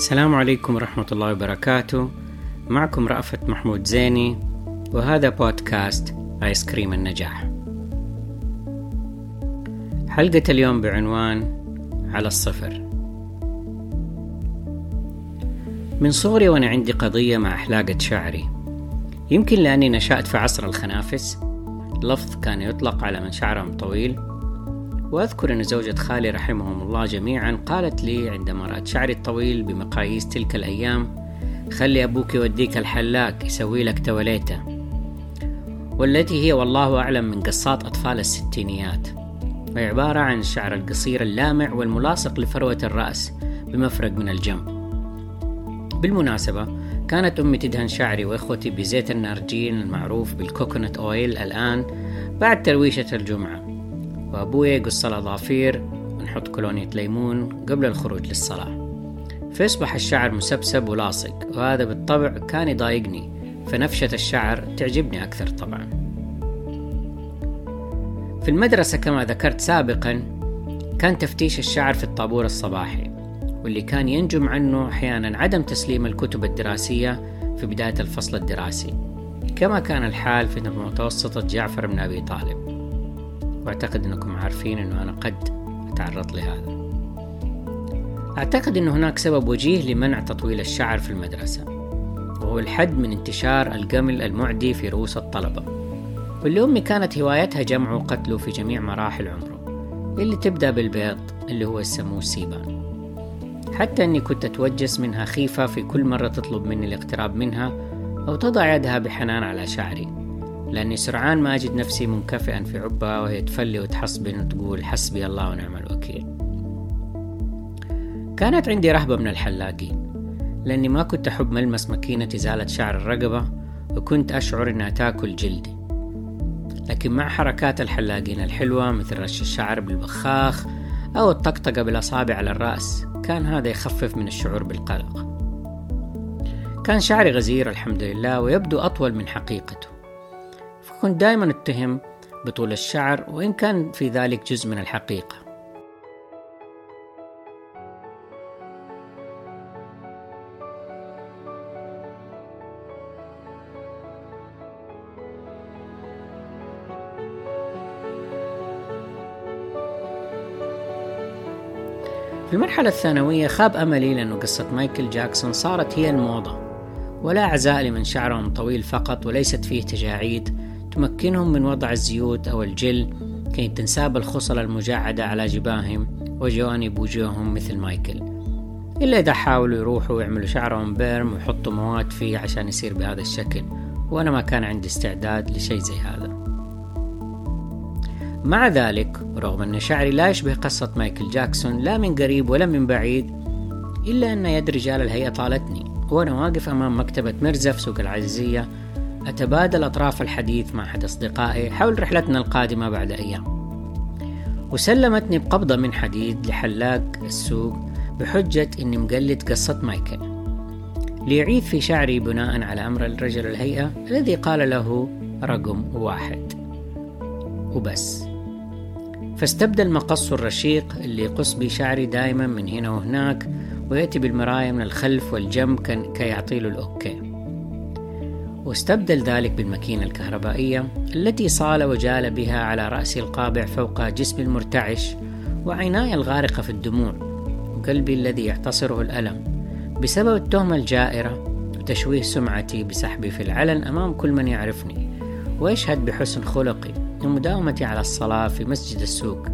السلام عليكم ورحمة الله وبركاته. معكم رأفت محمود زيني وهذا بودكاست آيس كريم النجاح. حلقة اليوم بعنوان على الصفر. من صغري وأنا عندي قضية مع حلاقة شعري. يمكن لأني نشأت في عصر الخنافس. لفظ كان يطلق على من شعرهم طويل. وأذكر أن زوجة خالي رحمهم الله جميعا قالت لي عندما رأت شعري الطويل بمقاييس تلك الأيام خلي أبوك يوديك الحلاق يسوي لك توليته والتي هي والله أعلم من قصات أطفال الستينيات. وهي عبارة عن الشعر القصير اللامع والملاصق لفروة الرأس بمفرق من الجنب. بالمناسبة كانت أمي تدهن شعري وإخوتي بزيت النارجين المعروف بالكوكونات أويل الآن بعد ترويشة الجمعة. وأبويا يقص الأظافير ونحط كولونية ليمون قبل الخروج للصلاة. فيصبح الشعر مسبسب ولاصق وهذا بالطبع كان يضايقني فنفشة الشعر تعجبني أكثر طبعا. في المدرسة كما ذكرت سابقا كان تفتيش الشعر في الطابور الصباحي واللي كان ينجم عنه أحيانا عدم تسليم الكتب الدراسية في بداية الفصل الدراسي. كما كان الحال في متوسطة جعفر بن أبي طالب. واعتقد إنكم عارفين إنه أنا قد أتعرض لهذا. أعتقد إن هناك سبب وجيه لمنع تطويل الشعر في المدرسة وهو الحد من انتشار القمل المعدي في رؤوس الطلبة. واللي أمي كانت هوايتها جمعه وقتله في جميع مراحل عمره اللي تبدأ بالبيض اللي هو يسموه السيبان حتى أني كنت أتوجس منها خيفة في كل مرة تطلب مني الاقتراب منها أو تضع يدها بحنان على شعري. لأني سرعان ما أجد نفسي منكفئا في عبها وهي تفلي وتحصبن وتقول حسبي الله ونعم الوكيل. كانت عندي رهبة من الحلاقين لأني ما كنت أحب ملمس ماكينة إزالة شعر الرقبة وكنت أشعر إنها تاكل جلدي. لكن مع حركات الحلاقين الحلوة مثل رش الشعر بالبخاخ أو الطقطقة بالأصابع على الرأس كان هذا يخفف من الشعور بالقلق. كان شعري غزير الحمد لله ويبدو أطول من حقيقته. كنت دائما اتهم بطول الشعر وإن كان في ذلك جزء من الحقيقة. في المرحلة الثانوية خاب أملي لأنه قصة مايكل جاكسون صارت هي الموضة ولا عزاء لمن شعرهم طويل فقط وليست فيه تجاعيد. تمكنهم من وضع الزيوت أو الجل كي تنساب الخصل المجعدة على جباههم وجوانب وجوههم مثل مايكل. إلا إذا حاولوا يروحوا ويعملوا شعرهم بيرم ويحطوا مواد فيه عشان يصير بهذا الشكل وأنا ما كان عندي استعداد لشيء زي هذا. مع ذلك رغم أن شعري لا يشبه قصة مايكل جاكسون لا من قريب ولا من بعيد إلا أن يد رجال الهيئة طالتني وأنا واقف أمام مكتبة مرزف سوق العزيزية أتبادل أطراف الحديث مع أحد أصدقائي حول رحلتنا القادمة بعد أيام. وسلمتني بقبضة من حديد لحلاق السوق بحجة إني مقلد قصة مايكل. ليعيد في شعري بناء على أمر الرجل الهيئة الذي قال له رقم واحد. وبس. فاستبدل المقص الرشيق اللي يقص بي شعري دائما من هنا وهناك ويأتي بالمراية من الخلف والجنب كي يعطيله الأوكي. واستبدل ذلك بالماكينة الكهربائية التي صال وجال بها على رأسي القابع فوق جسمي المرتعش وعيناي الغارقة في الدموع وقلبي الذي يعتصره الألم بسبب التهمة الجائرة وتشويه سمعتي بسحبي في العلن أمام كل من يعرفني ويشهد بحسن خلقي ومداومتي على الصلاة في مسجد السوق.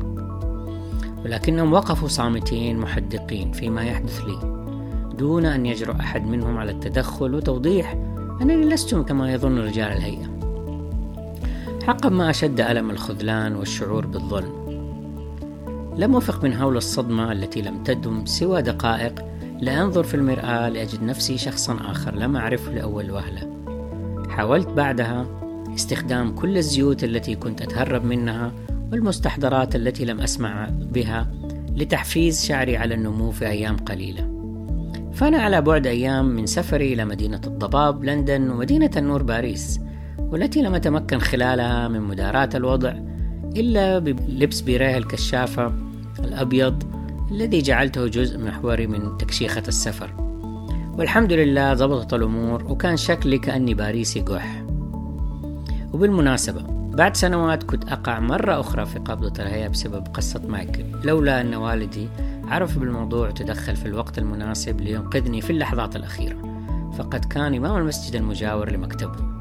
ولكنهم وقفوا صامتين محدقين فيما يحدث لي دون أن يجرؤ أحد منهم على التدخل وتوضيح أنني لست كما يظن رجال الهيئة. حقا ما أشد ألم الخذلان والشعور بالظلم. لم أفق من هول الصدمة التي لم تدم سوى دقائق لأنظر في المرآة لأجد نفسي شخصا آخر لم أعرفه لأول وهلة. حاولت بعدها استخدام كل الزيوت التي كنت أتهرب منها والمستحضرات التي لم أسمع بها لتحفيز شعري على النمو في أيام قليلة. فأنا على بعد أيام من سفري إلى مدينة الضباب لندن ومدينة النور باريس والتي لم أتمكن خلالها من مداراة الوضع إلا بلبس بيريه الكشافة الأبيض الذي جعلته جزء محوري من تكشيخة السفر. والحمد لله ضبطت الأمور وكان شكلي كأني باريسي قح وبالمناسبة بعد سنوات كنت أقع مرة أخرى في قبضة الهيئة بسبب قصة مايكل لولا أن والدي عرف بالموضوع وتدخل في الوقت المناسب لينقذني في اللحظات الأخيرة فقد كان إمام المسجد المجاور لمكتبه.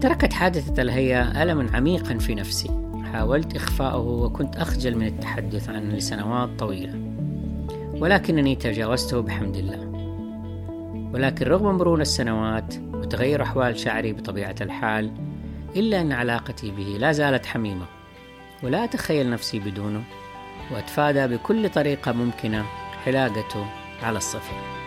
تركت حادثة الهيئة ألما عميقا في نفسي. حاولت إخفاءه وكنت أخجل من التحدث عنه لسنوات طويلة. ولكنني تجاوزته بحمد الله. ولكن رغم مرور السنوات وتغير أحوال شعري بطبيعة الحال إلا أن علاقتي به لا زالت حميمة. ولا أتخيل نفسي بدونه. وأتفادى بكل طريقة ممكنة حلاقته على الصفر.